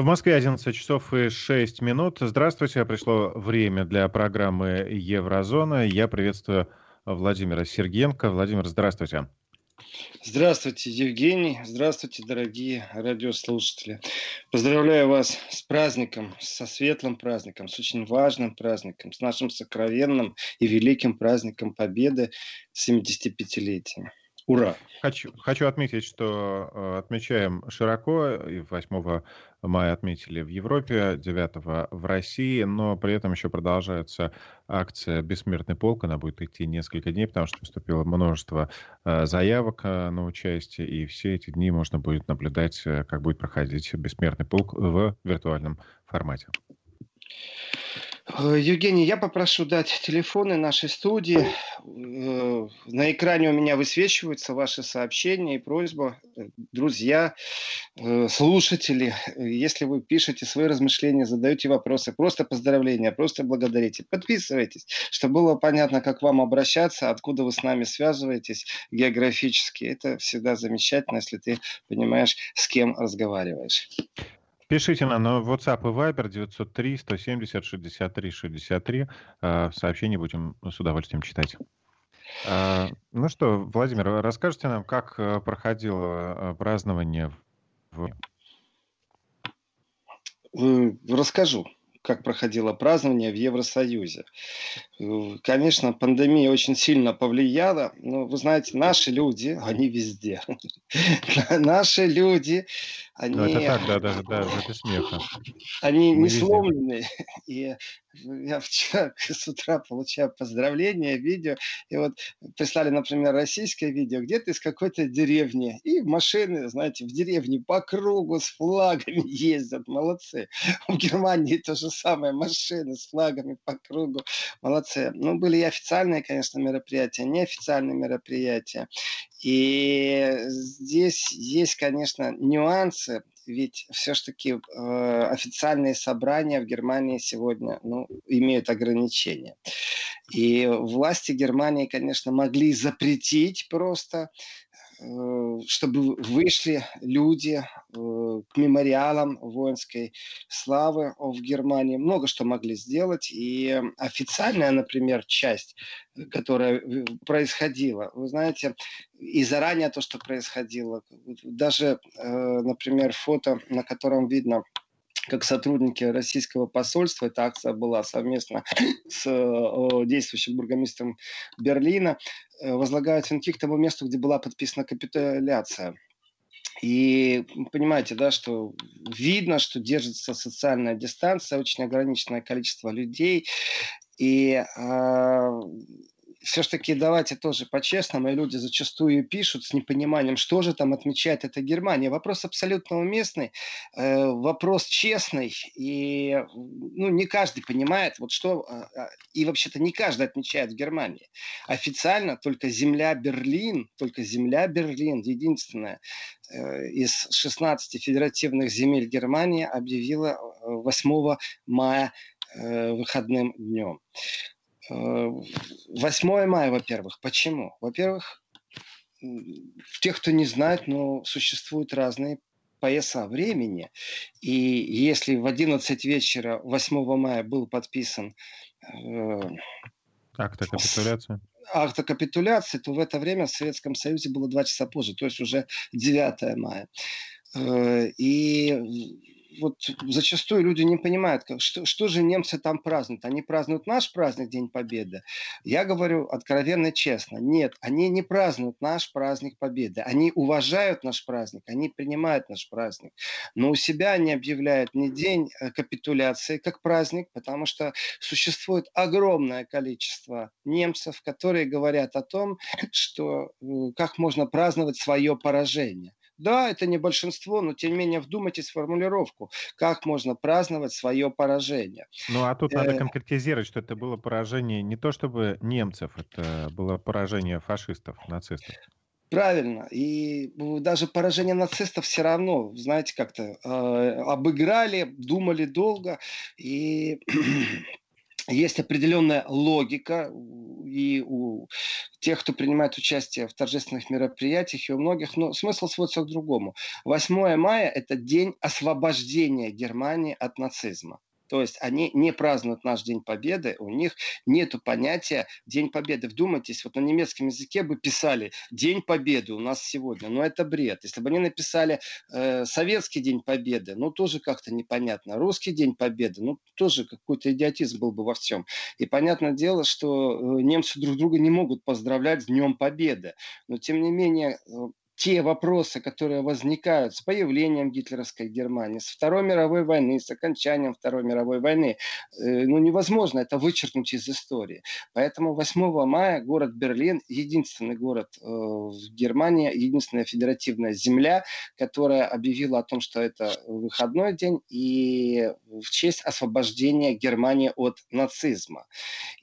В Москве 11 часов и 6 минут. Здравствуйте, пришло время для программы «Еврозона». Я приветствую Владимира Сергенко. Владимир, здравствуйте. Здравствуйте, Евгений. Здравствуйте, дорогие радиослушатели. Поздравляю вас с праздником, со светлым праздником, с очень важным праздником, с нашим сокровенным и великим праздником Победы 75-летием. Ура! Хочу, хочу отметить, что э, отмечаем широко, и 8 мая отметили в Европе, 9 в России, но при этом еще продолжается акция «Бессмертный полк». Она будет идти несколько дней, потому что поступило множество э, заявок э, на участие, и все эти дни можно будет наблюдать, как будет проходить «Бессмертный полк» в виртуальном формате. Э, Евгений, я попрошу дать телефоны нашей студии. Э, на экране у меня высвечиваются ваши сообщения и просьба. Э, друзья, слушатели, если вы пишете свои размышления, задаете вопросы, просто поздравления, просто благодарите, подписывайтесь, чтобы было понятно, как вам обращаться, откуда вы с нами связываетесь географически. Это всегда замечательно, если ты понимаешь, с кем разговариваешь. Пишите нам на WhatsApp и Viber 903 170 63 63. В сообщении будем с удовольствием читать. А, ну что, Владимир, расскажите нам, как э, проходило э, празднование в... Расскажу как проходило празднование в Евросоюзе. Э, конечно, пандемия очень сильно повлияла, но вы знаете, наши люди, они везде. Наши люди, они... Ну, это так, да, даже, даже без смеха. Они не сломлены. И я вчера с утра получаю поздравления, видео, и вот прислали, например, российское видео, где-то из какой-то деревни, и машины, знаете, в деревне по кругу с флагами ездят, молодцы. В Германии то же самое, машины с флагами по кругу, молодцы. Ну, были и официальные, конечно, мероприятия, неофициальные мероприятия. И здесь есть, конечно, нюансы, ведь все-таки э, официальные собрания в Германии сегодня ну, имеют ограничения. И власти Германии, конечно, могли запретить просто чтобы вышли люди э, к мемориалам воинской славы в Германии. Много что могли сделать. И официальная, например, часть, которая происходила, вы знаете, и заранее то, что происходило, даже, э, например, фото, на котором видно как сотрудники российского посольства, эта акция была совместно с действующим бургомистром Берлина, э, возлагают венки к тому месту, где была подписана капитуляция. И понимаете, да, что видно, что держится социальная дистанция, очень ограниченное количество людей. И э, все-таки давайте тоже по-честному, и люди зачастую пишут с непониманием, что же там отмечает эта Германия. Вопрос абсолютно уместный, э, вопрос честный, и ну, не каждый понимает, вот что, э, и вообще-то не каждый отмечает в Германии. Официально только земля Берлин, только земля Берлин, единственная э, из 16 федеративных земель Германии объявила 8 э, мая э, выходным днем. 8 мая, во-первых. Почему? Во-первых, тех, кто не знает, но существуют разные пояса времени. И если в 11 вечера 8 мая был подписан э, акт о капитуляции, акт о капитуляции, то в это время в Советском Союзе было 2 часа позже, то есть уже 9 мая. Э, и вот зачастую люди не понимают, что, что же немцы там празднуют. Они празднуют наш праздник, День Победы. Я говорю откровенно честно. Нет, они не празднуют наш праздник Победы. Они уважают наш праздник, они принимают наш праздник. Но у себя они объявляют не День э, капитуляции как праздник, потому что существует огромное количество немцев, которые говорят о том, что э, как можно праздновать свое поражение. Да, это не большинство, но тем не менее вдумайтесь в формулировку. Как можно праздновать свое поражение? Ну, а тут надо э, конкретизировать, что это было поражение не то чтобы немцев, это было поражение фашистов, нацистов. Правильно. И даже поражение нацистов все равно, знаете, как-то э, обыграли, думали долго. И есть определенная логика и у тех, кто принимает участие в торжественных мероприятиях, и у многих, но смысл сводится к другому. 8 мая – это день освобождения Германии от нацизма. То есть они не празднуют наш День Победы, у них нет понятия День Победы. Вдумайтесь, вот на немецком языке бы писали День Победы у нас сегодня, но это бред. Если бы они написали э, Советский День Победы, ну тоже как-то непонятно. Русский День Победы, ну тоже какой-то идиотизм был бы во всем. И понятное дело, что э, немцы друг друга не могут поздравлять с Днем Победы. Но тем не менее, э, те вопросы, которые возникают с появлением гитлеровской Германии, с Второй мировой войны, с окончанием Второй мировой войны, э, ну, невозможно это вычеркнуть из истории. Поэтому 8 мая город Берлин, единственный город э, в Германии, единственная федеративная земля, которая объявила о том, что это выходной день и в честь освобождения Германии от нацизма.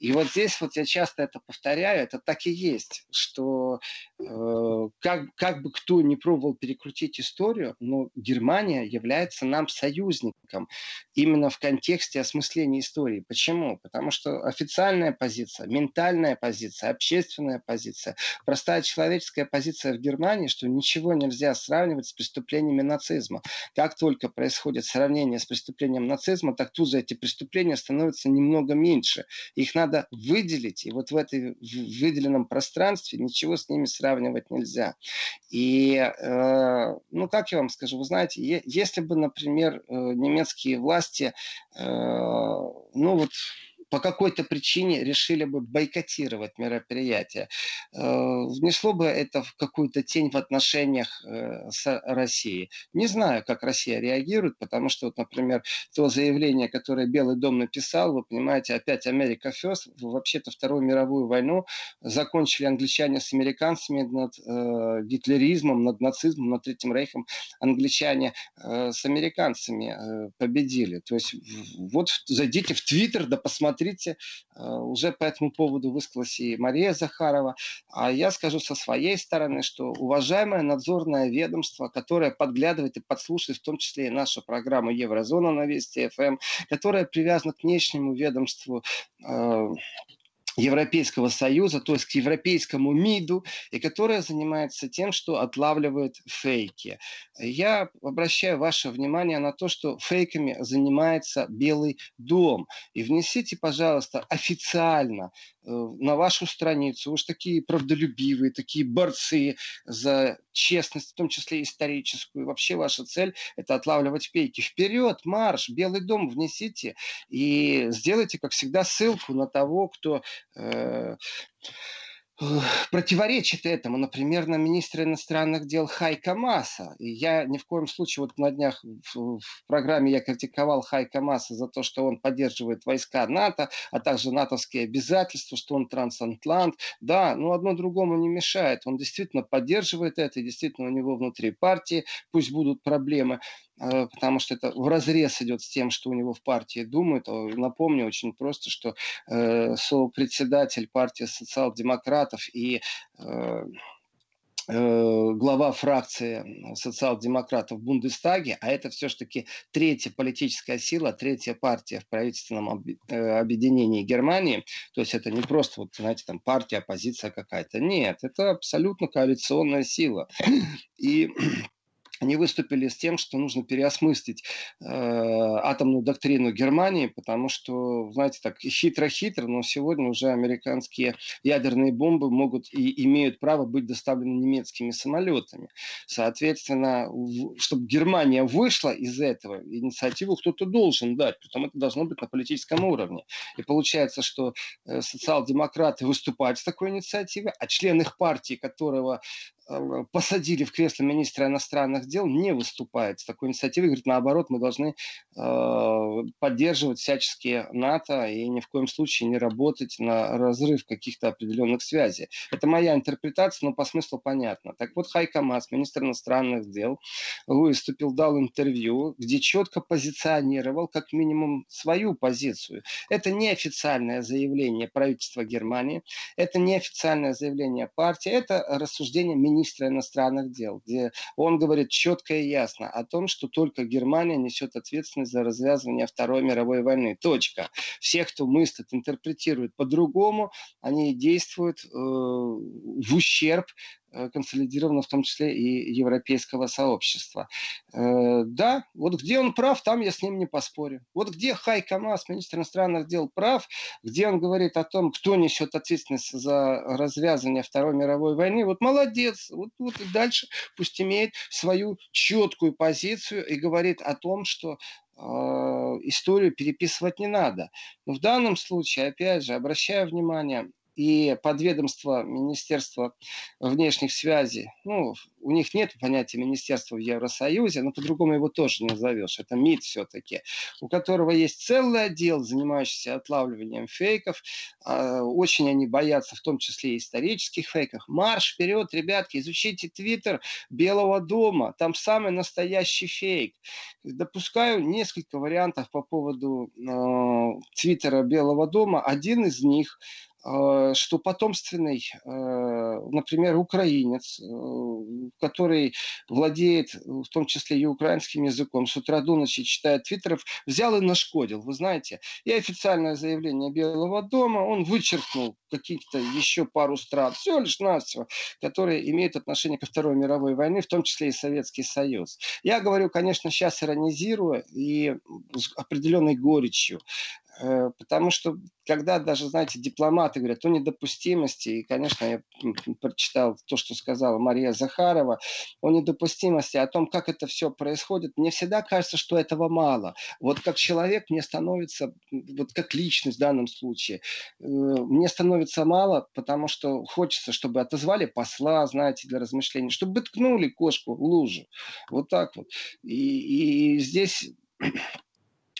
И вот здесь вот я часто это повторяю, это так и есть, что э, как, как бы бы кто не пробовал перекрутить историю, но Германия является нам союзником именно в контексте осмысления истории. Почему? Потому что официальная позиция, ментальная позиция, общественная позиция, простая человеческая позиция в Германии, что ничего нельзя сравнивать с преступлениями нацизма. Как только происходит сравнение с преступлением нацизма, так тут же эти преступления становятся немного меньше. Их надо выделить, и вот в этой выделенном пространстве ничего с ними сравнивать нельзя. Э, ну, как я вам скажу, вы знаете, если бы, например, э, немецкие власти, э, ну, вот по какой-то причине решили бы бойкотировать мероприятие, э, внесло бы это в какую-то тень в отношениях э, с Россией. Не знаю, как Россия реагирует, потому что, вот, например, то заявление, которое Белый дом написал, вы понимаете, опять Америка First, вообще-то Вторую мировую войну закончили англичане с американцами над э, гитлеризмом, над нацизмом, над Третьим Рейхом. Англичане э, с американцами э, победили. То есть вот зайдите в Твиттер, да посмотрите, смотрите, э, уже по этому поводу высказалась и Мария Захарова. А я скажу со своей стороны, что уважаемое надзорное ведомство, которое подглядывает и подслушивает в том числе и нашу программу Еврозона на Вести ФМ, которое привязано к внешнему ведомству э, Европейского Союза, то есть к европейскому МИДу, и которая занимается тем, что отлавливает фейки. Я обращаю ваше внимание на то, что фейками занимается Белый дом. И внесите, пожалуйста, официально Э, на вашу страницу. Уж такие правдолюбивые, такие борцы за честность, в том числе историческую. Вообще ваша цель – это отлавливать пейки. Вперед, марш, Белый дом внесите и сделайте, как всегда, ссылку на того, кто противоречит этому, например, на министра иностранных дел Хайка Маса. И я ни в коем случае, вот на днях в, в программе я критиковал Хайка Маса за то, что он поддерживает войска НАТО, а также натовские обязательства, что он трансатлант. Да, но одно другому не мешает. Он действительно поддерживает это, и действительно у него внутри партии пусть будут проблемы. Э, потому что это в разрез идет с тем, что у него в партии думают. А напомню очень просто, что э, председатель партии социал-демократов и э, глава фракции социал-демократов в Бундестаге, а это все-таки третья политическая сила, третья партия в правительственном объединении Германии. То есть это не просто, вот, знаете, там партия, оппозиция какая-то. Нет, это абсолютно коалиционная сила. И они выступили с тем, что нужно переосмыслить э, атомную доктрину Германии, потому что, знаете, так хитро-хитро, но сегодня уже американские ядерные бомбы могут и имеют право быть доставлены немецкими самолетами. Соответственно, в, чтобы Германия вышла из этого, инициативу кто-то должен дать, притом это должно быть на политическом уровне. И получается, что э, социал-демократы выступают с такой инициативой, а член их партии, которого посадили в кресло министра иностранных дел, не выступает с такой инициативой. Говорит, наоборот, мы должны э, поддерживать всячески НАТО и ни в коем случае не работать на разрыв каких-то определенных связей. Это моя интерпретация, но по смыслу понятно. Так вот, Хайка Мас, министр иностранных дел, выступил, дал интервью, где четко позиционировал как минимум свою позицию. Это неофициальное заявление правительства Германии, это неофициальное заявление партии, это рассуждение министра министра иностранных дел, где он говорит четко и ясно о том, что только Германия несет ответственность за развязывание Второй мировой войны. Точка. Все, кто мыслит, интерпретирует по-другому, они действуют э, в ущерб консолидировано в том числе и европейского сообщества. Э, да, вот где он прав, там я с ним не поспорю. Вот где Хай Камас, министр иностранных дел, прав, где он говорит о том, кто несет ответственность за развязывание Второй мировой войны, вот молодец, вот, вот и дальше пусть имеет свою четкую позицию и говорит о том, что э, историю переписывать не надо. Но в данном случае, опять же, обращаю внимание, и подведомство Министерства внешних связей, ну, у них нет понятия Министерства в Евросоюзе, но по-другому его тоже не назовешь. Это МИД все-таки, у которого есть целый отдел, занимающийся отлавливанием фейков. А, очень они боятся, в том числе и исторических фейков. Марш вперед, ребятки, изучите Твиттер Белого дома. Там самый настоящий фейк. Допускаю несколько вариантов по поводу э, Твиттера Белого дома. Один из них – что потомственный, э, например, украинец, э, который владеет в том числе и украинским языком, с утра до ночи читает твиттеров, взял и нашкодил. Вы знаете, и официальное заявление Белого дома, он вычеркнул какие-то еще пару стран, все лишь навсего, которые имеют отношение ко Второй мировой войне, в том числе и Советский Союз. Я говорю, конечно, сейчас иронизирую и с определенной горечью. Э, потому что когда даже, знаете, дипломаты говорят о недопустимости, и, конечно, я прочитал то, что сказала Мария Захарова, о недопустимости, о том, как это все происходит, мне всегда кажется, что этого мало. Вот как человек мне становится, вот как личность в данном случае, э, мне становится мало, потому что хочется, чтобы отозвали посла, знаете, для размышлений, чтобы ткнули кошку в лужу. Вот так вот. И, и здесь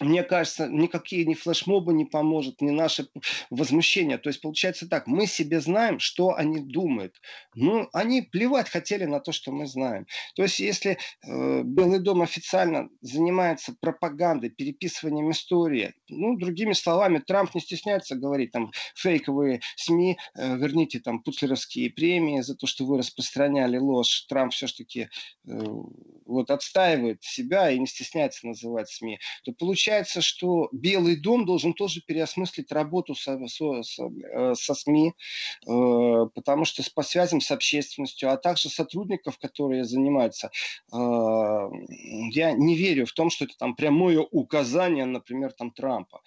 мне кажется, никакие ни флешмобы не поможет, ни наше возмущение. То есть получается так, мы себе знаем, что они думают. Ну, они плевать хотели на то, что мы знаем. То есть если э, Белый дом официально занимается пропагандой, переписыванием истории, ну, другими словами, Трамп не стесняется говорить, там, фейковые СМИ, э, верните там путлеровские премии за то, что вы распространяли ложь. Трамп все-таки э, вот отстаивает себя и не стесняется называть СМИ. То получается получается, что Белый дом должен тоже переосмыслить работу со, со, со, э, со СМИ, э, потому что по связям с общественностью, а также сотрудников, которые занимаются, э, я не верю в том, что это там прямое указание, например, там Трампа.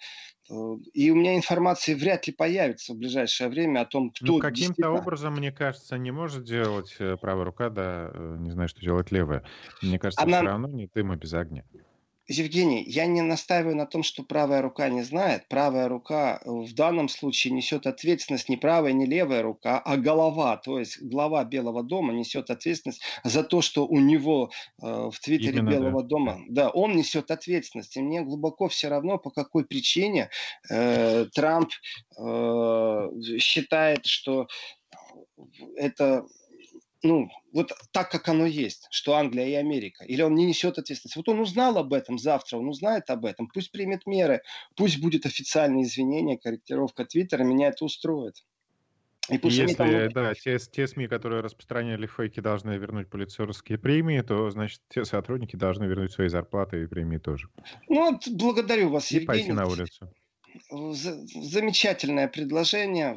И у меня информации вряд ли появится в ближайшее время о том, кто... Ну, каким-то действительно... образом, мне кажется, не может делать правая рука, да, не знаю, что делать левая. Мне кажется, Она... все равно не дыма без огня. Евгений, я не настаиваю на том, что правая рука не знает. Правая рука э, в данном случае несет ответственность не правая, не левая рука, а голова. То есть глава Белого дома несет ответственность за то, что у него э, в Твиттере Именно, Белого да. дома, да, он несет ответственность. И мне глубоко все равно, по какой причине э, Трамп э, считает, что это ну, вот так, как оно есть, что Англия и Америка, или он не несет ответственность. Вот он узнал об этом завтра, он узнает об этом, пусть примет меры, пусть будет официальное извинение, корректировка Твиттера, меня это устроит. И пусть Если, там... да, те, те СМИ, которые распространяли фейки, должны вернуть полицейские премии, то, значит, те сотрудники должны вернуть свои зарплаты и премии тоже. Ну, вот, благодарю вас, и Евгений. пойти на улицу замечательное предложение.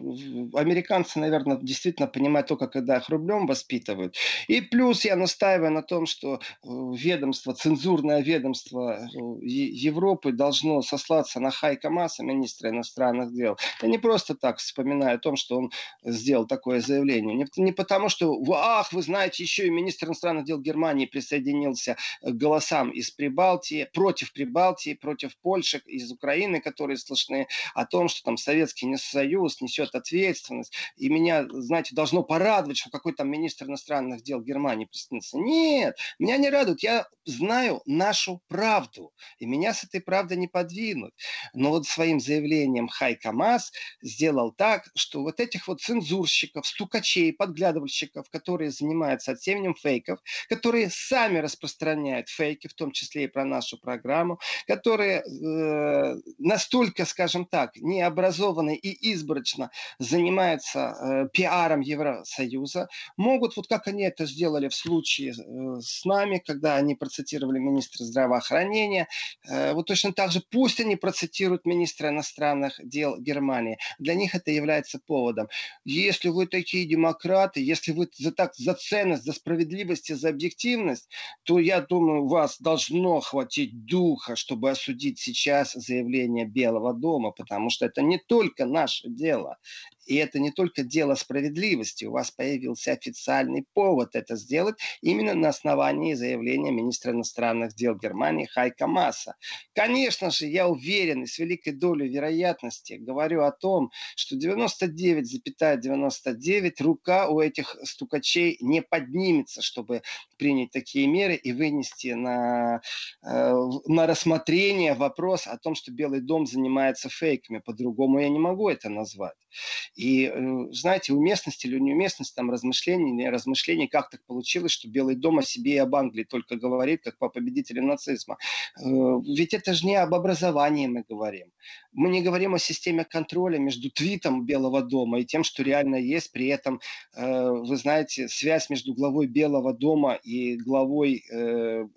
Американцы, наверное, действительно понимают только, когда их рублем воспитывают. И плюс я настаиваю на том, что э, ведомство, цензурное ведомство э, Европы должно сослаться на Хайка Масса, министра иностранных дел. Я не просто так вспоминаю о том, что он сделал такое заявление. Не потому, что, ах, вы знаете, еще и министр иностранных дел Германии присоединился к голосам из Прибалтии, против Прибалтии, против Польши, из Украины, которые слышали слышны о том, что там Советский Союз несет ответственность. И меня, знаете, должно порадовать, что какой-то министр иностранных дел Германии присоединился. Нет, меня не радует. Я знаю нашу правду. И меня с этой правдой не подвинут. Но вот своим заявлением Хай Камаз сделал так, что вот этих вот цензурщиков, стукачей, подглядывальщиков, которые занимаются отсеиванием фейков, которые сами распространяют фейки, в том числе и про нашу программу, которые э, настолько, скажем, так, необразованные и избрачно занимаются э, пиаром Евросоюза, могут, вот как они это сделали в случае э, с нами, когда они процитировали министра здравоохранения, э, вот точно так же пусть они процитируют министра иностранных дел Германии. Для них это является поводом. Если вы такие демократы, если вы за, так, за ценность, за справедливость и за объективность, то я думаю, у вас должно хватить духа, чтобы осудить сейчас заявление Белого дома, потому что это не только наше дело. И это не только дело справедливости. У вас появился официальный повод это сделать именно на основании заявления министра иностранных дел Германии Хайка Масса. Конечно же, я уверен и с великой долей вероятности говорю о том, что 99,99 ,99 рука у этих стукачей не поднимется, чтобы принять такие меры и вынести на, э, на рассмотрение вопрос о том, что Белый дом занимается фейками. По-другому я не могу это назвать. И, э, знаете, уместность или неуместность там размышлений, не размышлений, как так получилось, что Белый дом о себе и об Англии только говорит, как по победителям нацизма. Э, ведь это же не об образовании мы говорим. Мы не говорим о системе контроля между твитом Белого дома и тем, что реально есть. При этом, вы знаете, связь между главой Белого дома и главой э,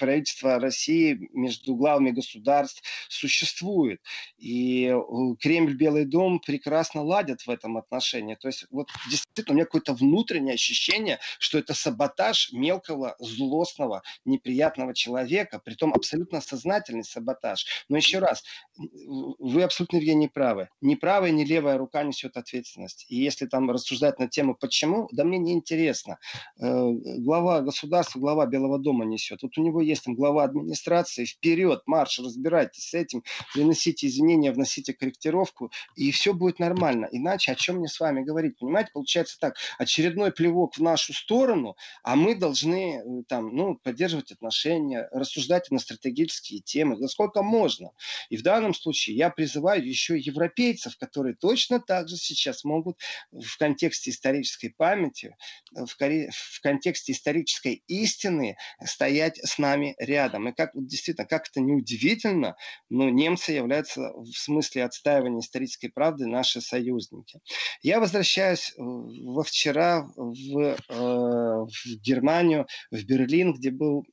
правительства России между главами государств существует. И э, Кремль, Белый дом прекрасно ладят в этом отношении. То есть вот действительно у меня какое-то внутреннее ощущение, что это саботаж мелкого, злостного, неприятного человека, притом абсолютно сознательный саботаж. Но еще раз, вы абсолютно, Евгений, правы. Ни правая, ни левая рука несет ответственность. И если там рассуждать на тему «почему?», да мне не интересно. Э, глава государства, глава Белого дома несет. Вот у него есть там глава администрации, вперед, марш, разбирайтесь с этим, приносите извинения, вносите корректировку, и все будет нормально. Иначе о чем мне с вами говорить? Понимаете, получается так, очередной плевок в нашу сторону, а мы должны э, там, ну, поддерживать отношения, рассуждать на стратегические темы, насколько можно. И в данном случае я призываю еще европейцев, которые точно так же сейчас могут в контексте исторической памяти, в, в контексте исторической истины стоять с нами нами рядом. И как действительно, как это неудивительно, но немцы являются в смысле отстаивания исторической правды наши союзники. Я возвращаюсь э, во вчера в, э, в Германию, в Берлин, где был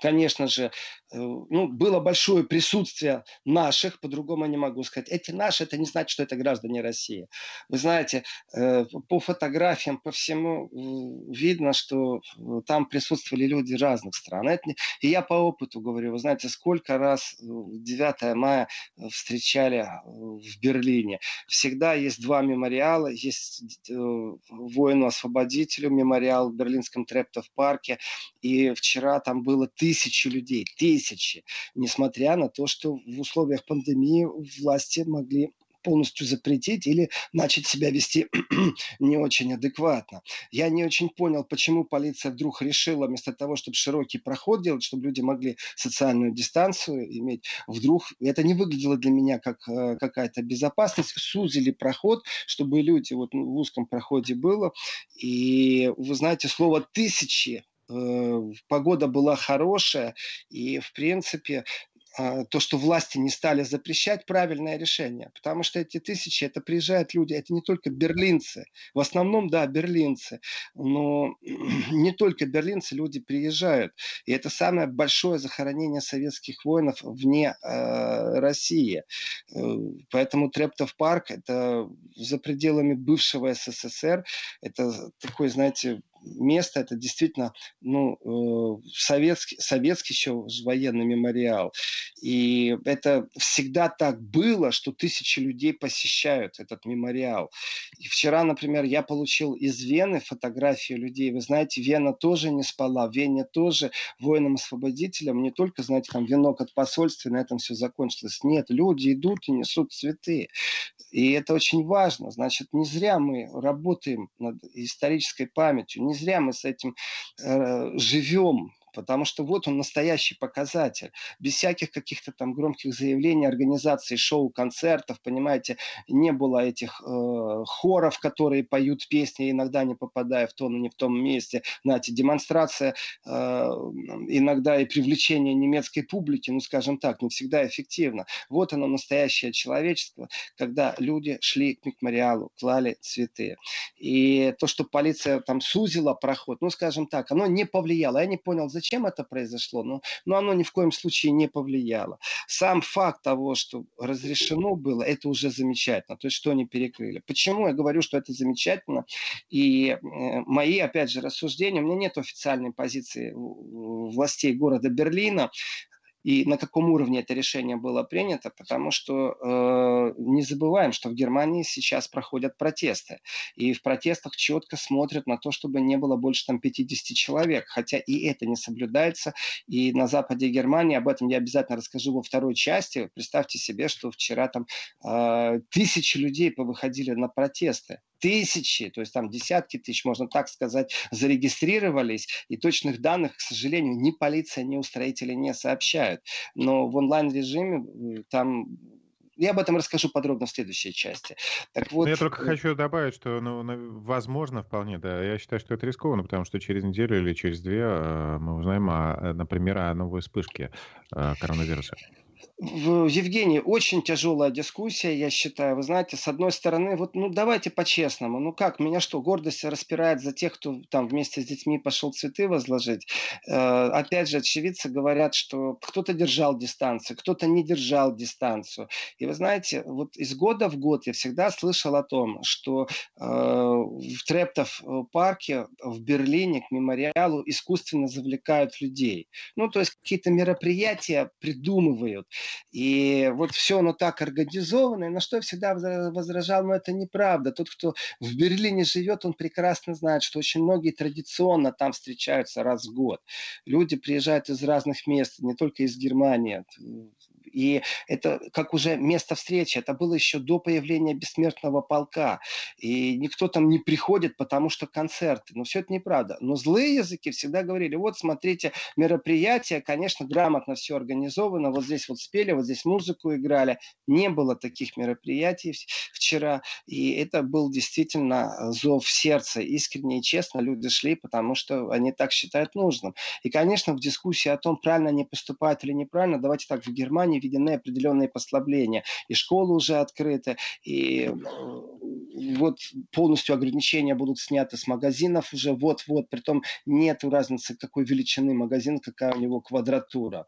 конечно же, ну, было большое присутствие наших, по-другому не могу сказать. Эти наши, это не значит, что это граждане России. Вы знаете, э, по фотографиям, по всему э, видно, что там присутствовали люди разных стран. И я по опыту говорю, вы знаете, сколько раз 9 мая встречали в Берлине. Всегда есть два мемориала. Есть воину-освободителю мемориал в Берлинском Трептов-парке. И вчера там было тысячи людей. Тысячи тысячи, несмотря на то, что в условиях пандемии власти могли полностью запретить или начать себя вести не очень адекватно. Я не очень понял, почему полиция вдруг решила вместо того, чтобы широкий проход делать, чтобы люди могли социальную дистанцию иметь, вдруг это не выглядело для меня как э, какая-то безопасность, сузили проход, чтобы люди вот в узком проходе было. И вы знаете, слово «тысячи» погода была хорошая, и, в принципе, а, то, что власти не стали запрещать, правильное решение. Потому что эти тысячи, это приезжают люди, это не только берлинцы. В основном, да, берлинцы. Но не только берлинцы, люди приезжают. И это самое большое захоронение советских воинов вне э, России. Э, поэтому Трептов парк, это за пределами бывшего СССР, это такой, знаете, место, это действительно ну, э, советский, советский еще военный мемориал. И это всегда так было, что тысячи людей посещают этот мемориал. И вчера, например, я получил из Вены фотографию людей. Вы знаете, Вена тоже не спала. Вене тоже воинам-освободителям не только, знаете, там венок от посольства, на этом все закончилось. Нет, люди идут и несут цветы. И это очень важно. Значит, не зря мы работаем над исторической памятью, не зря мы с этим э, живем, потому что вот он настоящий показатель. Без всяких каких-то там громких заявлений, организаций шоу, концертов, понимаете, не было этих э, хоров, которые поют песни, иногда не попадая в тон и не в том месте. Знаете, демонстрация э, иногда и привлечение немецкой публики, ну, скажем так, не всегда эффективно. Вот оно настоящее человечество, когда люди шли к мемориалу, клали цветы. И то, что полиция там сузила проход, ну, скажем так, оно не повлияло. Я не понял, зачем это произошло, но, но оно ни в коем случае не повлияло. Сам факт того, что разрешено было, это уже замечательно. То есть, что они перекрыли. Почему я говорю, что это замечательно? И э, мои, опять же, рассуждения, у меня нет официальной позиции властей города Берлина, и на каком уровне это решение было принято, потому что э, не забываем, что в Германии сейчас проходят протесты, и в протестах четко смотрят на то, чтобы не было больше там 50 человек, хотя и это не соблюдается, и на западе Германии, об этом я обязательно расскажу во второй части, представьте себе, что вчера там э, тысячи людей повыходили на протесты, тысячи, то есть там десятки тысяч, можно так сказать, зарегистрировались, и точных данных, к сожалению, ни полиция, ни устроители не сообщают. Но в онлайн-режиме там я об этом расскажу подробно в следующей части. Так вот, я только э, хочу добавить, что ну, возможно вполне, да. Я считаю, что это рискованно, потому что через неделю или через две э, мы узнаем, о, например, о новой вспышке коронавируса. Евгений, очень тяжелая дискуссия, я считаю. Вы знаете, с одной стороны, вот, ну, давайте по-честному. Ну как, меня что, гордость распирает за тех, кто там вместе с детьми пошел цветы возложить? Э, опять же, очевидцы говорят, что кто-то держал дистанцию, кто-то не держал дистанцию. И вы знаете, вот из года в год я всегда слышал о том, что э, в Трептов э, парке в Берлине к мемориалу искусственно завлекают людей. Ну, то есть какие-то мероприятия придумывают. И вот все оно так организовано, на что я всегда возражал, но это неправда. Тот, кто в Берлине живет, он прекрасно знает, что очень многие традиционно там встречаются раз в год. Люди приезжают из разных мест, не только из Германии, и это как уже место встречи. Это было еще до появления бессмертного полка. И никто там не приходит, потому что концерты. Но все это неправда. Но злые языки всегда говорили, вот смотрите, мероприятие, конечно, грамотно все организовано. Вот здесь вот спели, вот здесь музыку играли. Не было таких мероприятий вчера. И это был действительно зов сердца. Искренне и честно люди шли, потому что они так считают нужным. И, конечно, в дискуссии о том, правильно они поступают или неправильно, давайте так, в Германии введены определенные послабления. И школы уже открыты, и вот полностью ограничения будут сняты с магазинов уже вот-вот, притом нет разницы, какой величины магазин, какая у него квадратура.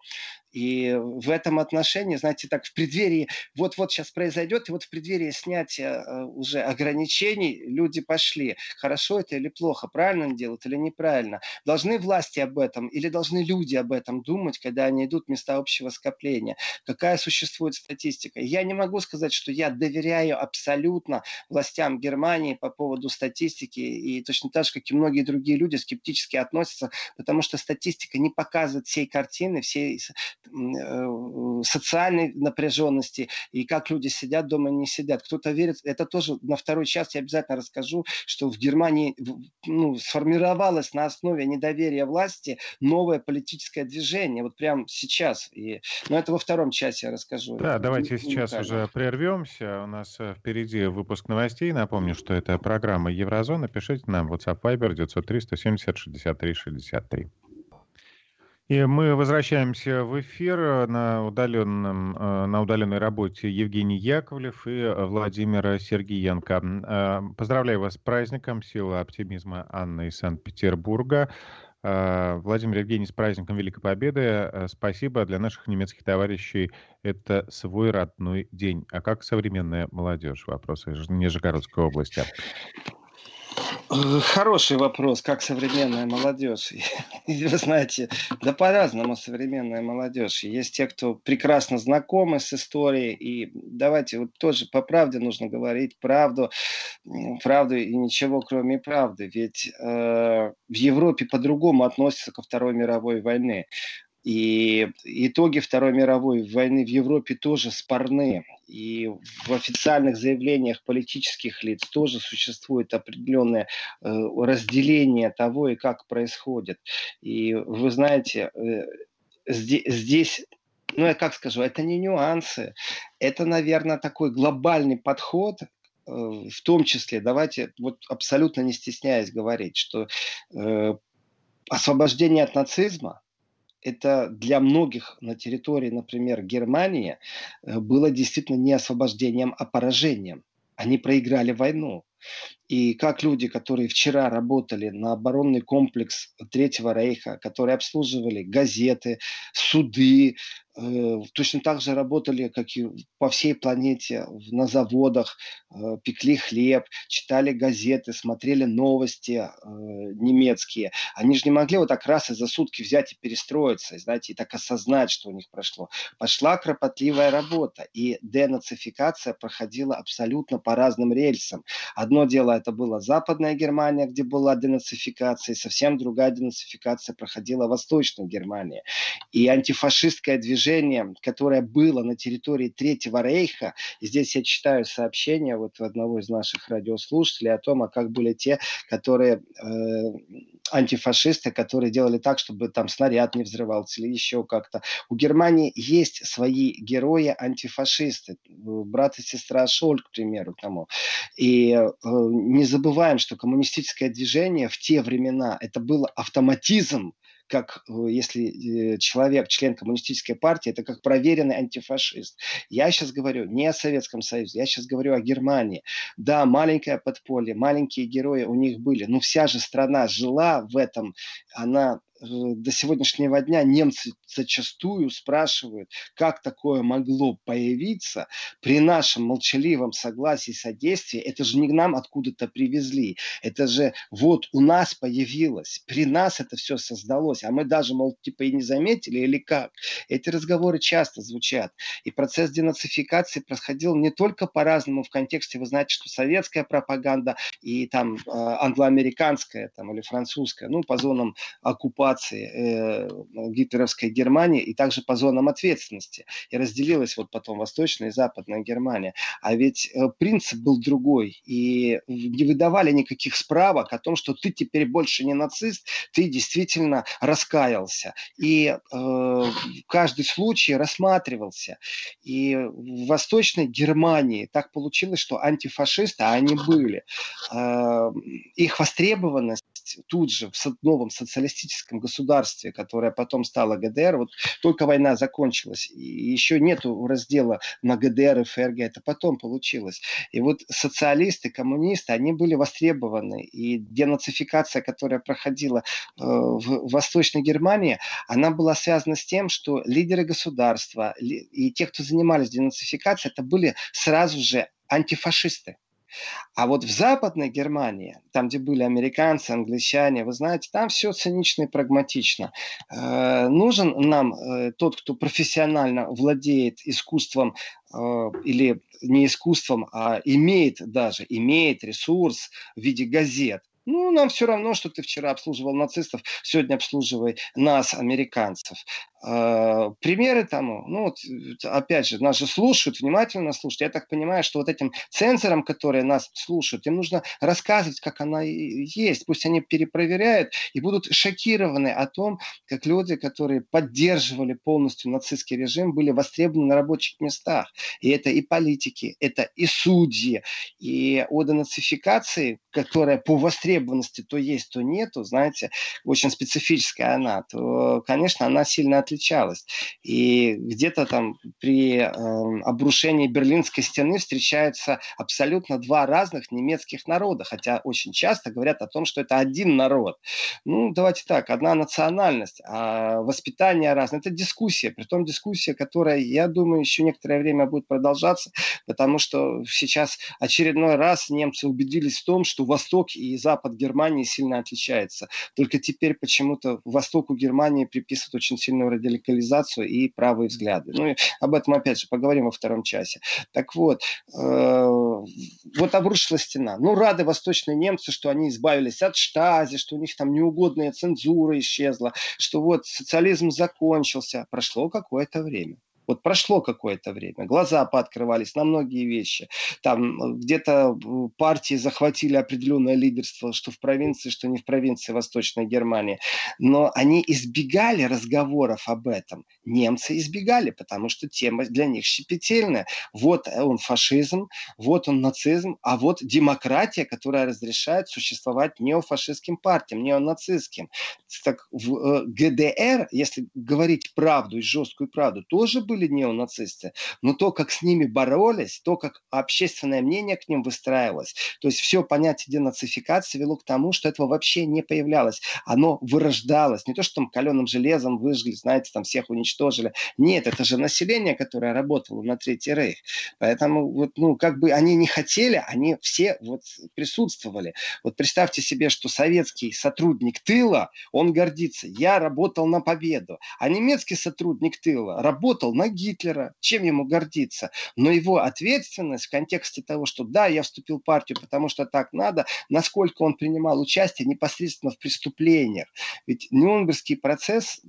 И в этом отношении, знаете, так в преддверии, вот-вот сейчас произойдет, и вот в преддверии снятия э, уже ограничений люди пошли. Хорошо это или плохо, правильно они делают или неправильно. Должны власти об этом или должны люди об этом думать, когда они идут в места общего скопления? Какая существует статистика? Я не могу сказать, что я доверяю абсолютно властям Германии по поводу статистики, и точно так же, как и многие другие люди, скептически относятся, потому что статистика не показывает всей картины, всей социальной напряженности и как люди сидят дома не сидят. Кто-то верит, это тоже на второй час я обязательно расскажу, что в Германии ну, сформировалось на основе недоверия власти новое политическое движение, вот прямо сейчас. И, но это во втором часе я расскажу. Да, давайте сейчас уже прервемся. У нас э, впереди выпуск новостей. Напомню, что это программа Еврозона. Пишите нам WhatsApp Viber 903 170 63 63. И мы возвращаемся в эфир э, на, удаленном, э, на удаленной работе Евгений Яковлев и э, Владимир Сергеенко. Поздравляю вас с праздником «Сила оптимизма» Анны из Санкт-Петербурга. Владимир Евгений, с праздником Великой Победы. Спасибо для наших немецких товарищей. Это свой родной день. А как современная молодежь? Вопросы из Нижегородской области. Э, хороший вопрос, как современная молодежь. Вы знаете, да по-разному современная молодежь. Есть те, кто прекрасно знакомы с историей, и давайте вот тоже по правде нужно говорить правду, правду и ничего кроме правды. Ведь э, в Европе по-другому относятся ко Второй мировой войне И итоги Второй мировой войны в Европе тоже спорные. И в официальных заявлениях политических лиц тоже существует определенное э, разделение того и как происходит. И вы знаете, э, здесь ну, я как скажу, это не нюансы, это, наверное, такой глобальный подход, э, в том числе, давайте вот абсолютно не стесняясь говорить, что освобождение от нацизма это для многих на территории, например, Германии э, было действительно не освобождением, а поражением. Они проиграли войну. И как люди, которые вчера работали на оборонный комплекс Третьего Рейха, которые обслуживали газеты, суды, Э, точно так же работали, как и по всей планете, на заводах, э, пекли хлеб, читали газеты, смотрели новости э, немецкие. Они же не могли вот так раз и за сутки взять и перестроиться, знаете, и так осознать, что у них прошло. Пошла кропотливая работа, и денацификация проходила абсолютно по разным рельсам. Одно дело это была Западная Германия, где была денацификация, и совсем другая денацификация проходила в Восточной Германии. И антифашистское движение, которое было на территории Третьего Рейха. И здесь я читаю сообщение вот одного из наших радиослушателей о том, а как были те, которые э, антифашисты, которые делали так, чтобы там снаряд не взрывался или еще как-то. У Германии есть свои герои антифашисты, брат и сестра Шоль, к примеру, тому. И э, не забываем, что коммунистическое движение в те времена это был автоматизм как э, если э, человек, член коммунистической партии, это как проверенный антифашист. Я сейчас говорю не о Советском Союзе, я сейчас говорю о Германии. Да, маленькое подполье, маленькие герои у них были, но вся же страна жила в этом, она Э, до сегодняшнего дня немцы зачастую спрашивают, как такое могло появиться при нашем молчаливом согласии, содействии. Это же не нам откуда-то привезли. Это же вот у нас появилось. При нас это все создалось. А мы даже, мол, типа и не заметили или как. Эти разговоры часто звучат. И процесс денацификации происходил не только по-разному в контексте, вы знаете, что советская пропаганда и там э, англоамериканская там, или французская, ну, по зонам оккупации оккупации э, гитлеровской Германии и также по зонам ответственности. И разделилась вот потом Восточная и Западная Германия. А ведь э, принцип был другой. И не выдавали никаких справок о том, что ты теперь больше не нацист, ты действительно раскаялся. И э, каждый случай рассматривался. И в Восточной Германии так получилось, что антифашисты, а они были, э, их востребованность тут же в новом социалистическом государстве, которое потом стало ГДР, вот только война закончилась, и еще нету раздела на ГДР и ФРГ, это потом получилось. И вот социалисты, коммунисты, они были востребованы, и денацификация, которая проходила э, в Восточной Германии, она была связана с тем, что лидеры государства и те, кто занимались денацификацией, это были сразу же антифашисты. А вот в Западной Германии, там, где были американцы, англичане, вы знаете, там все цинично и прагматично. Э, нужен нам э, тот, кто профессионально владеет искусством э, или не искусством, а имеет даже, имеет ресурс в виде газет. Ну, нам все равно, что ты вчера обслуживал нацистов, сегодня обслуживай нас, американцев. Э, примеры тому, ну вот опять же, нас же слушают, внимательно слушают. Я так понимаю, что вот этим цензорам, которые нас слушают, им нужно рассказывать, как она есть. Пусть они перепроверяют и будут шокированы о том, как люди, которые поддерживали полностью нацистский режим, были востребованы на рабочих местах. И это и политики, это и судьи. И о денацификации, которая по востребованности то есть, то нету, знаете, очень специфическая она, то, конечно, она сильно отличалась. И где-то там при э, обрушении Берлинской стены встречаются абсолютно два разных немецких народа, хотя очень часто говорят о том, что это один народ. Ну, давайте так, одна национальность, а воспитание разное. Это дискуссия, при том дискуссия, которая, я думаю, еще некоторое время будет продолжаться, потому что сейчас очередной раз немцы убедились в том, что Восток и Запад запад Германии сильно отличается. Только теперь почему-то востоку Германии приписывают очень сильную радикализацию и правые взгляды. Ну, и об этом, опять же, поговорим во втором часе. Так вот, э, вот обрушилась стена. Ну, рады восточные немцы, что они избавились от штази, что у них там неугодная цензура исчезла, что вот социализм закончился. Прошло какое-то время. Вот прошло какое-то время, глаза пооткрывались на многие вещи. Там э, где-то э, партии захватили определенное лидерство, что в провинции, что не в провинции Восточной Германии. Но они избегали разговоров об этом. Немцы избегали, потому что тема для них щепетильная. Вот он фашизм, вот он нацизм, а вот демократия, которая разрешает существовать неофашистским партиям, неонацистским. Так в э, ГДР, если говорить правду и жесткую правду, тоже были были неонацисты, но то, как с ними боролись, то, как общественное мнение к ним выстраивалось, то есть все понятие денацификации вело к тому, что этого вообще не появлялось. Оно вырождалось. Не то, что там каленым железом выжгли, знаете, там всех уничтожили. Нет, это же население, которое работало на Третий Рейх. Поэтому вот, ну, как бы они не хотели, они все вот присутствовали. Вот представьте себе, что советский сотрудник тыла, он гордится. Я работал на победу. А немецкий сотрудник тыла работал на на Гитлера, чем ему гордиться. Но его ответственность в контексте того, что да, я вступил в партию, потому что так надо, насколько он принимал участие непосредственно в преступлениях. Ведь Нюрнбергский процесс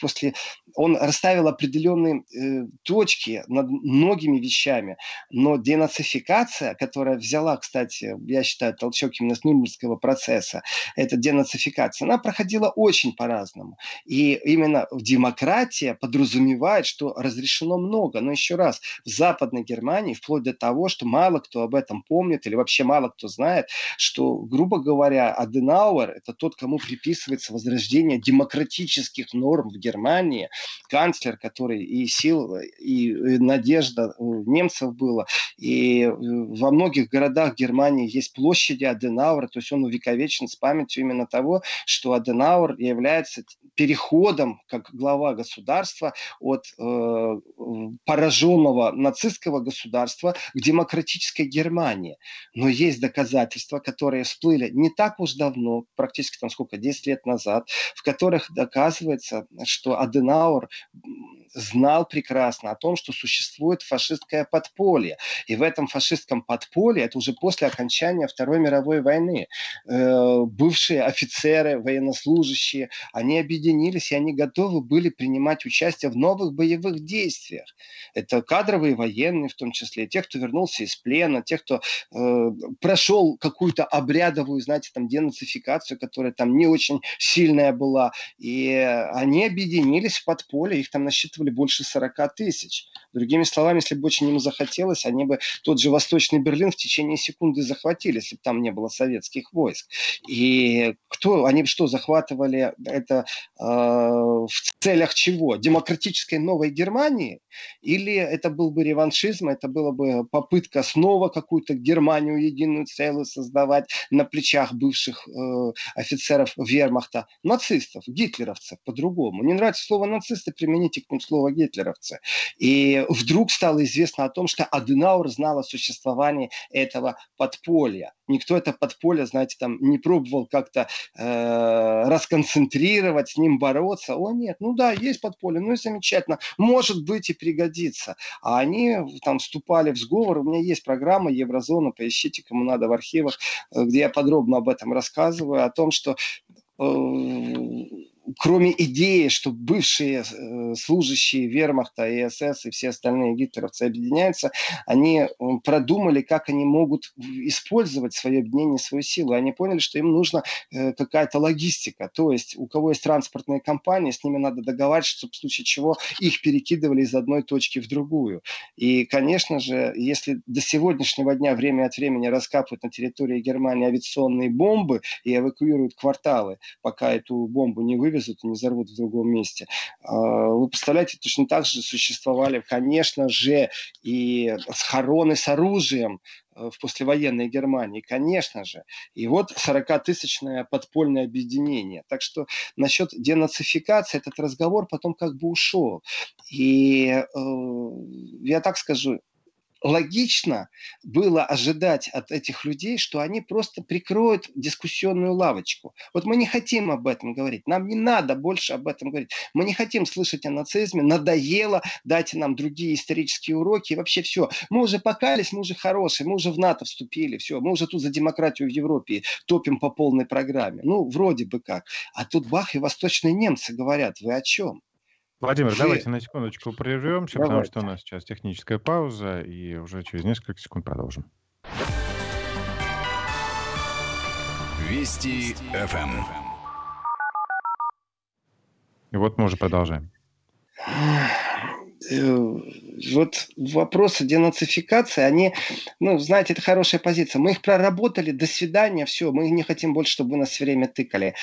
после, он расставил определенные э, точки над многими вещами, но денацификация, которая взяла, кстати, я считаю, толчок именно с Нюрнбергского процесса, это денацификация, она проходила очень по-разному. И именно демократия подразумевает, что раз разрешено много. Но еще раз, в Западной Германии, вплоть до того, что мало кто об этом помнит или вообще мало кто знает, что, грубо говоря, Аденауэр – это тот, кому приписывается возрождение демократических норм в Германии, канцлер, который и сил, и надежда немцев было. И э, во многих городах Германии есть площади Аденауэра, то есть он увековечен с памятью именно того, что Аденауэр является переходом, как глава государства, от э, пораженного нацистского государства к демократической Германии. Но есть доказательства, которые всплыли не так уж давно, практически там сколько, 10 лет назад, в которых доказывается, что Аденауэр знал прекрасно о том, что существует фашистское подполье. И в этом фашистском подполье, это уже после окончания Второй мировой войны, э, бывшие офицеры, военнослужащие, они объединились, и они готовы были принимать участие в новых боевых действиях. Это кадровые военные в том числе, те, кто вернулся из плена, те, кто э, прошел какую-то обрядовую, знаете, там денацификацию, которая там не очень сильная была. И они объединились в подполье, их там насчитывали больше 40 тысяч. Другими словами, если бы очень ему захотелось, они бы тот же Восточный Берлин в течение секунды захватили, если бы там не было советских войск. И кто, они что, захватывали это э, в целях чего? Демократической новой Германии? Или это был бы реваншизм, это была бы попытка снова какую-то Германию единую целую создавать на плечах бывших э, офицеров вермахта, нацистов, гитлеровцев, по-другому. Не нравится слово нацисты, примените к ним слово гитлеровцы. И вдруг стало известно о том, что Аденауэр знал о существовании этого подполья. Никто это подполье, знаете, там не пробовал как-то э, расконцентрировать, с ним бороться. О, нет, ну да, есть подполье, ну и замечательно. Может быть и пригодится. А они там вступали в сговор. У меня есть программа Еврозона, поищите, кому надо в архивах, э, где я подробно об этом рассказываю, о том, что э, кроме идеи, что бывшие э, служащие вермахта и СС и все остальные гитлеровцы объединяются, они продумали, как они могут использовать свое объединение, свою силу. Они поняли, что им нужна э, какая-то логистика. То есть у кого есть транспортные компании, с ними надо договариваться, в случае чего их перекидывали из одной точки в другую. И, конечно же, если до сегодняшнего дня время от времени раскапывают на территории Германии авиационные бомбы и эвакуируют кварталы, пока эту бомбу не вывезут, вывезут и не взорвут в другом месте. А, вы представляете, точно так же существовали, конечно же, и схороны с оружием э, в послевоенной Германии, конечно же. И вот 40-тысячное подпольное объединение. Так что насчет денацификации этот разговор потом как бы ушел. И э, я так скажу, логично было ожидать от этих людей, что они просто прикроют дискуссионную лавочку. Вот мы не хотим об этом говорить, нам не надо больше об этом говорить. Мы не хотим слышать о нацизме, надоело, дайте нам другие исторические уроки, и вообще все. Мы уже покались, мы уже хорошие, мы уже в НАТО вступили, все, мы уже тут за демократию в Европе топим по полной программе. Ну, вроде бы как. А тут бах, и восточные немцы говорят, вы о чем? Владимир, Вы... давайте на секундочку прервемся, давайте. потому что у нас сейчас техническая пауза, и уже через несколько секунд продолжим. Вести ФМ. И вот мы уже продолжаем. Э, вот вопросы денацификации, они, ну, знаете, это хорошая позиция. Мы их проработали, до свидания, все, мы не хотим больше, чтобы вы нас все время тыкали.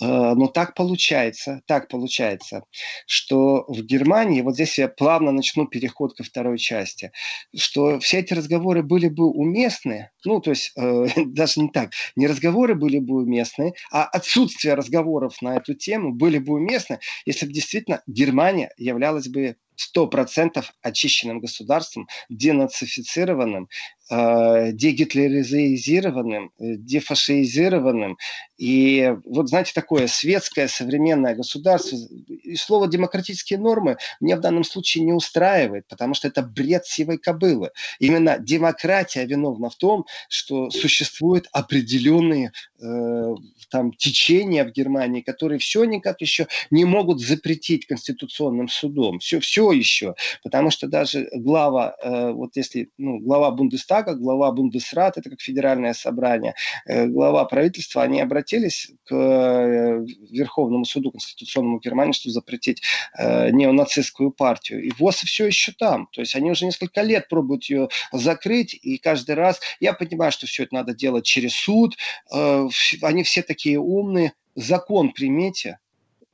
Э, но так получается, так получается, что в Германии, вот здесь я плавно начну переход ко второй части, что все эти разговоры были бы уместны, ну, то есть э, даже не так, не разговоры были бы уместны, а отсутствие разговоров на эту тему были бы уместны, если бы действительно Германия являлась бы сто процентов очищенным государством, денацифицированным, дегитлеризированным, э, дефашизированным. И вот, знаете, такое светское современное государство. И слово «демократические нормы» мне в данном случае не устраивает, потому что это бред сивой кобылы. Именно демократия виновна в том, что существуют определенные э, там течения в Германии, которые все никак еще не могут запретить конституционным судом. Все, все еще. Потому что даже глава, э, вот если ну, глава Бундестага, глава Бундесрат, это как федеральное собрание, э, глава правительства, они обратились к э, Верховному суду конституционному Германии, чтобы запретить э, неонацистскую партию. И ВОЗ все еще там. То есть они уже несколько лет пробуют ее закрыть, и каждый раз, я понимаю, что все это надо делать через суд, они все такие умные, закон примите,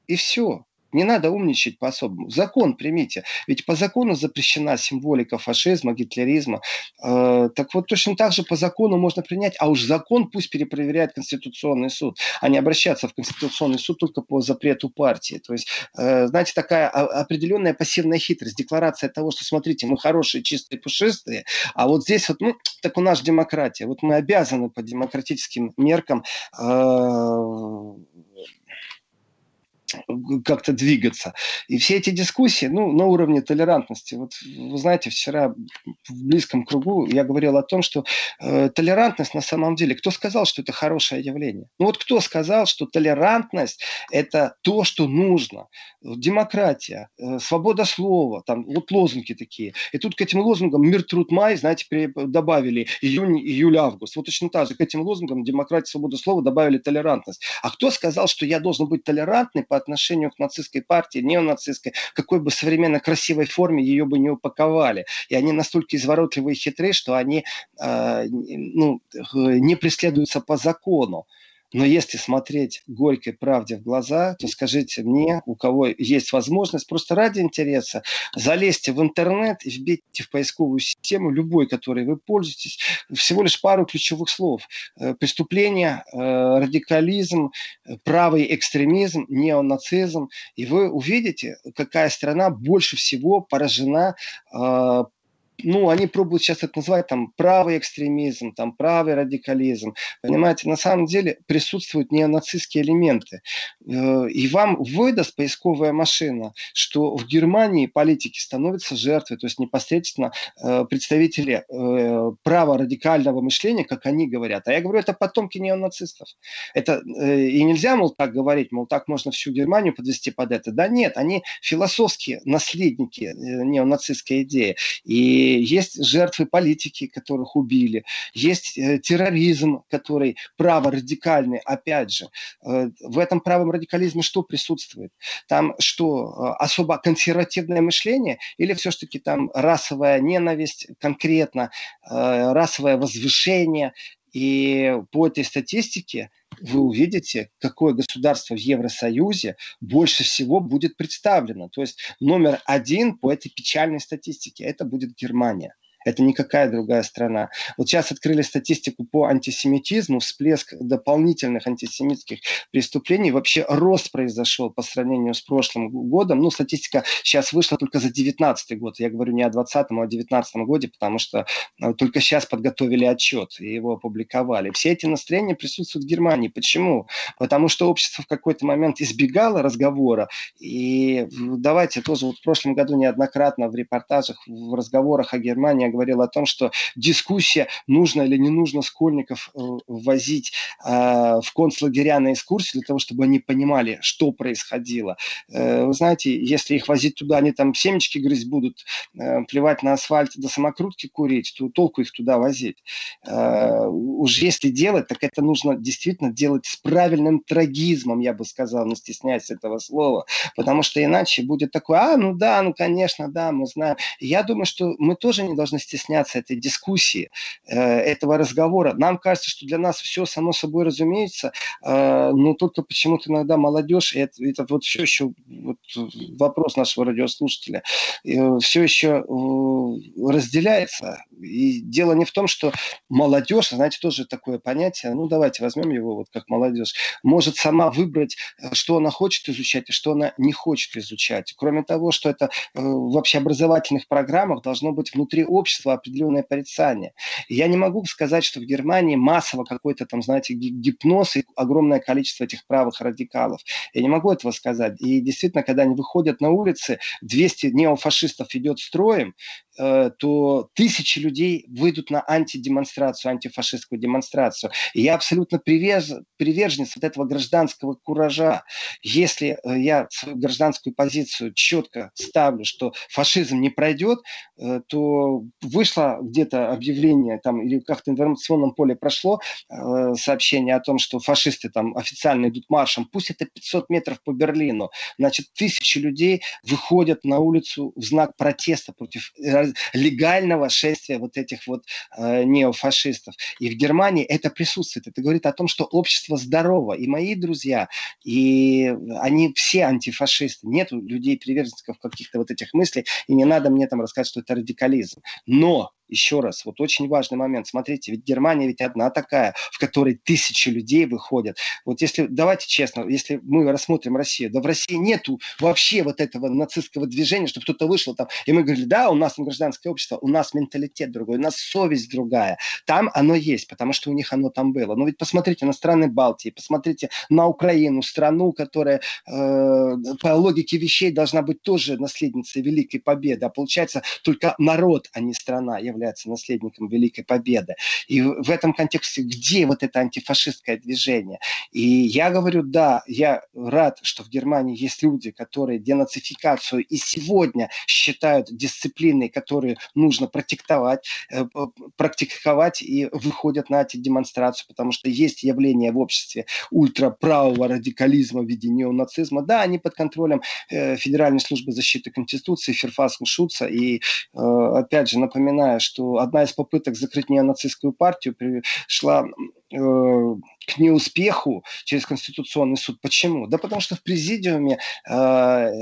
и все. Не надо умничать по-особому. Закон примите. Ведь по закону запрещена символика фашизма, гитлеризма. Э, так вот, точно так же по закону можно принять, а уж закон пусть перепроверяет Конституционный суд, а не обращаться в Конституционный суд только по запрету партии. То есть, э, знаете, такая определенная пассивная хитрость, декларация того, что, смотрите, мы хорошие, чистые, пушистые, а вот здесь вот, ну, так у нас демократия. Вот мы обязаны по демократическим меркам э, как-то двигаться. И все эти дискуссии, ну, на уровне толерантности. Вот вы знаете, вчера в близком кругу я говорил о том, что э, толерантность на самом деле, кто сказал, что это хорошее явление? Ну вот кто сказал, что толерантность это то, что нужно? Демократия, э, свобода слова, там вот лозунги такие. И тут к этим лозунгам мир, труд, май, знаете, добавили июнь, июль, август. Вот точно так же к этим лозунгам демократия, свобода слова добавили толерантность. А кто сказал, что я должен быть толерантный по отношению к нацистской партии, неонацистской, какой бы современно красивой форме ее бы не упаковали. И они настолько изворотливые и хитрые, что они э, ну, не преследуются по закону. Но если смотреть горькой правде в глаза, то скажите мне, у кого есть возможность, просто ради интереса, залезьте в интернет и вбейте в поисковую систему любой, которой вы пользуетесь, всего лишь пару ключевых слов. Э, преступление, э, радикализм, правый экстремизм, неонацизм. И вы увидите, какая страна больше всего поражена э, ну, они пробуют сейчас это называть там правый экстремизм, там правый радикализм. Понимаете, на самом деле присутствуют неонацистские элементы. Э, и вам выдаст поисковая машина, что в Германии политики становятся жертвой, то есть непосредственно э, представители э, права радикального мышления, как они говорят. А я говорю, это потомки неонацистов. Это и нельзя, мол, так говорить, мол, так можно всю Германию подвести под это. Да нет, они философские наследники неонацистской идеи. И есть жертвы политики, которых убили, есть э, терроризм, который праворадикальный, опять же. Э, в этом правом радикализме что присутствует? Там что, э, особо консервативное мышление или все-таки там расовая ненависть конкретно, расовое возвышение? И по этой статистике вы увидите, какое государство в Евросоюзе больше всего будет представлено. То есть номер один по этой печальной статистике – это будет Германия. Это никакая другая страна. Вот сейчас открыли статистику по антисемитизму, всплеск дополнительных антисемитских преступлений. Вообще рост произошел по сравнению с прошлым годом. Ну, статистика сейчас вышла только за 2019 год. Я говорю не о 2020, а о 2019 годе, потому что э, только сейчас подготовили отчет и его опубликовали. Все эти настроения присутствуют в Германии. Почему? Потому что общество в какой-то момент избегало разговора. И давайте тоже вот в прошлом году неоднократно в репортажах, в разговорах о Германии говорил о том, что дискуссия, нужно или не нужно школьников э, возить э, в концлагеря на экскурсии для того, чтобы они понимали, что происходило. Э, вы знаете, если их возить туда, они там семечки грызть будут, плевать на асфальт, до самокрутки курить, то толку их туда возить. Уж если делать, так это нужно действительно делать с правильным трагизмом, я бы сказал, не стесняясь этого слова, потому что иначе будет такое, а, ну да, ну конечно, да, мы знаем. Я думаю, что мы тоже не должны стесняться этой дискуссии, э, этого разговора. Нам кажется, что для нас все само собой разумеется, э, но только почему-то иногда молодежь, и это, это вот все еще вот вопрос нашего радиослушателя, э, все еще разделяется. И дело не в том, что молодежь, знаете, тоже такое понятие, ну давайте возьмем его вот как молодежь, может сама выбрать, что она хочет изучать и что она не хочет изучать. Кроме того, что это в общеобразовательных программах должно быть внутри общества, общества определенное порицание. я не могу сказать, что в Германии массово какой-то там, знаете, гипноз и огромное количество этих правых радикалов. Я не могу этого сказать. И действительно, когда они выходят на улицы, 200 неофашистов идет строем, то тысячи людей выйдут на антидемонстрацию, антифашистскую демонстрацию. И я абсолютно привез, приверженец вот этого гражданского куража. Если э, я свою гражданскую позицию четко ставлю, что фашизм не пройдет, э, то вышло где-то объявление там или как-то в информационном поле прошло сообщение о том, что фашисты там официально идут маршем, пусть это 500 метров по Берлину, значит, тысячи людей выходят на улицу в знак протеста против легального шествия вот этих вот э, неофашистов. И в Германии это присутствует. Это говорит о том, что общество здорово. И мои друзья, и они все антифашисты. Нет людей, приверженцев каких-то вот этих мыслей. И не надо мне там рассказывать, что это радикализм. Но еще раз, вот очень важный момент. Смотрите, ведь Германия ведь одна такая, в которой тысячи людей выходят. Вот если, давайте честно, если мы рассмотрим Россию, да в России нету вообще вот этого нацистского движения, чтобы кто-то вышел там, и мы говорили, да, у нас гражданское общество, у нас менталитет другой, у нас совесть другая. Там оно есть, потому что у них оно там было. Но ведь посмотрите на страны Балтии, посмотрите на Украину, страну, которая э, по логике вещей должна быть тоже наследницей Великой Победы, а получается только народ, а не страна является является наследником Великой Победы. И в этом контексте где вот это антифашистское движение? И я говорю, да, я рад, что в Германии есть люди, которые денацификацию и сегодня считают дисциплиной, которую нужно практиковать, э, практиковать и выходят на эти демонстрации, потому что есть явление в обществе ультраправого радикализма в виде неонацизма. Да, они под контролем э, Федеральной службы защиты Конституции, Ферфаском Шутца. И э, опять же напоминаю, что одна из попыток закрыть неонацистскую партию пришла к неуспеху через Конституционный суд. Почему? Да потому что в президиуме э,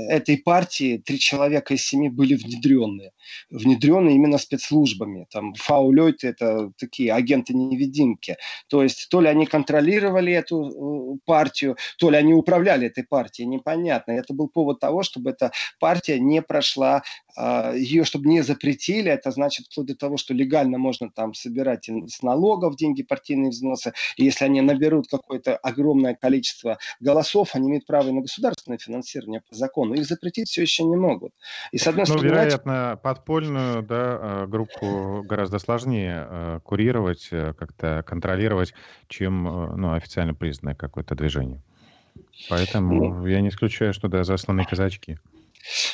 этой партии три человека из семи были внедренные. Внедренные именно спецслужбами. Там фаулёйты – это такие агенты-невидимки. То есть то ли они контролировали эту э, партию, то ли они управляли этой партией, непонятно. Это был повод того, чтобы эта партия не прошла, э, ее чтобы не запретили. Это значит вплоть до того, что легально можно там собирать с налогов деньги, партийные взносы. И если они наберут какое-то огромное количество голосов, они имеют право и на государственное финансирование по закону. Их запретить все еще не могут. И с одной ну, стороны... вероятно, подпольную да, э, группу гораздо сложнее э, курировать, э, как-то контролировать, чем ну, официально признанное какое-то движение. Поэтому ну, я не исключаю, что да, засланные казачки.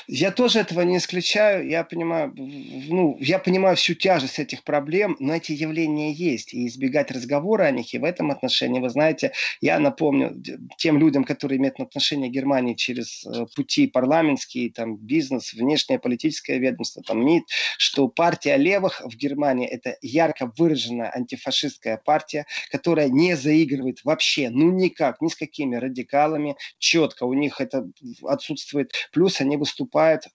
Я тоже этого не исключаю. Я понимаю, ну, я понимаю всю тяжесть этих проблем, но эти явления есть. И избегать разговора о них и в этом отношении, вы знаете, я напомню тем людям, которые имеют отношение к Германии через э, пути парламентские, там, бизнес, внешнее политическое ведомство, там, МИД, что партия левых в Германии это ярко выраженная антифашистская партия, которая не заигрывает вообще, ну никак, ни с какими радикалами, четко у них это отсутствует. Плюс они выступают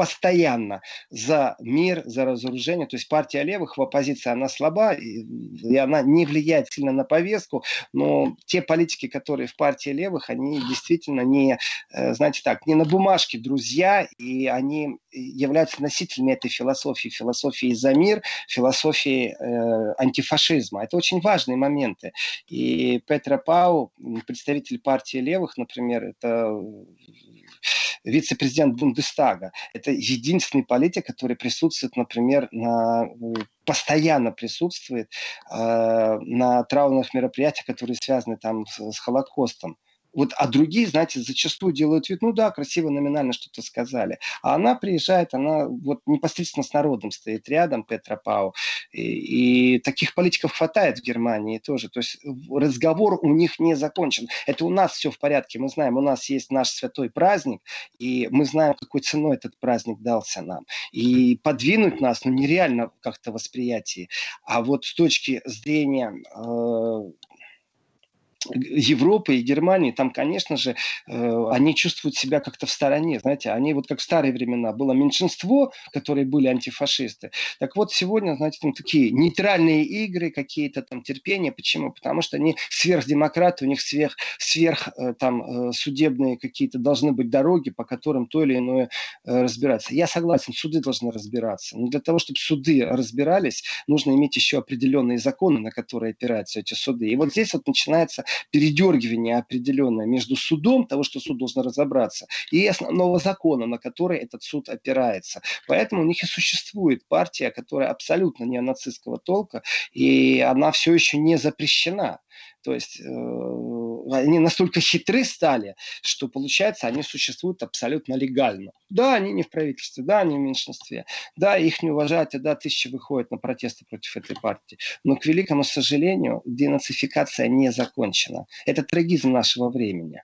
постоянно за мир, за разоружение. То есть партия левых в оппозиции, она слаба, и, и она не влияет сильно на повестку, но те политики, которые в партии левых, они действительно не, э, знаете так, не на бумажке друзья, и они являются носителями этой философии, философии за мир, философии э, антифашизма. Это очень важные моменты. И Петра Пау, представитель партии левых, например, это вице-президент Бундестага. Это единственный политик, который присутствует, например, на постоянно присутствует э, на траурных мероприятиях, которые связаны там с, с Холокостом. Вот, а другие, знаете, зачастую делают вид, ну да, красиво номинально что-то сказали. А она приезжает, она вот непосредственно с народом стоит рядом, Петра Пау. И, и таких политиков хватает в Германии тоже. То есть разговор у них не закончен. Это у нас все в порядке. Мы знаем, у нас есть наш святой праздник, и мы знаем, какой ценой этот праздник дался нам. И подвинуть нас, ну, нереально как-то восприятие. А вот с точки зрения э, Европы и Германии, там, конечно же, э, они чувствуют себя как-то в стороне. Знаете, они вот как в старые времена было меньшинство, которые были антифашисты. Так вот, сегодня, знаете, там такие нейтральные игры, какие-то там терпения. Почему? Потому что они сверхдемократы, у них сверх, сверх э, там э, судебные какие-то должны быть дороги, по которым то или иное разбираться. Я согласен, суды должны разбираться. Но для того, чтобы суды разбирались, нужно иметь еще определенные законы, на которые опираются эти суды. И вот здесь вот начинается передергивание определенное между судом, того, что суд должен разобраться, и основного закона, на который этот суд опирается. Поэтому у них и существует партия, которая абсолютно не нацистского толка, и она все еще не запрещена. То есть э, они настолько хитры стали, что получается, они существуют абсолютно легально. Да, они не в правительстве, да, они в меньшинстве, да, их не уважают, и да, тысячи выходят на протесты против этой партии. Но, к великому сожалению, денацификация не закончена. Это трагизм нашего времени.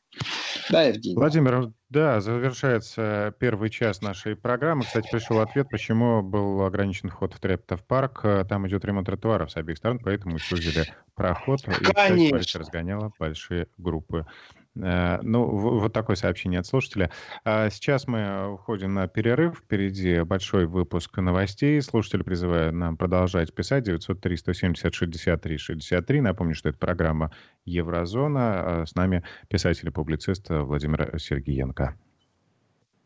Да, Евгений. Владимир, да, завершается первый час нашей программы. Кстати, пришел ответ, почему был ограничен вход в Трептов парк. Там идет ремонт тротуаров с обеих сторон, поэтому сузили проход. И полиция разгоняла большие группы Э, ну, вот такое сообщение от слушателя. А сейчас мы уходим на перерыв. Впереди большой выпуск новостей. Слушатели призывают нам продолжать писать. 903-170-63-63. Напомню, что это программа «Еврозона». А с нами писатель и публицист Владимир Сергеенко.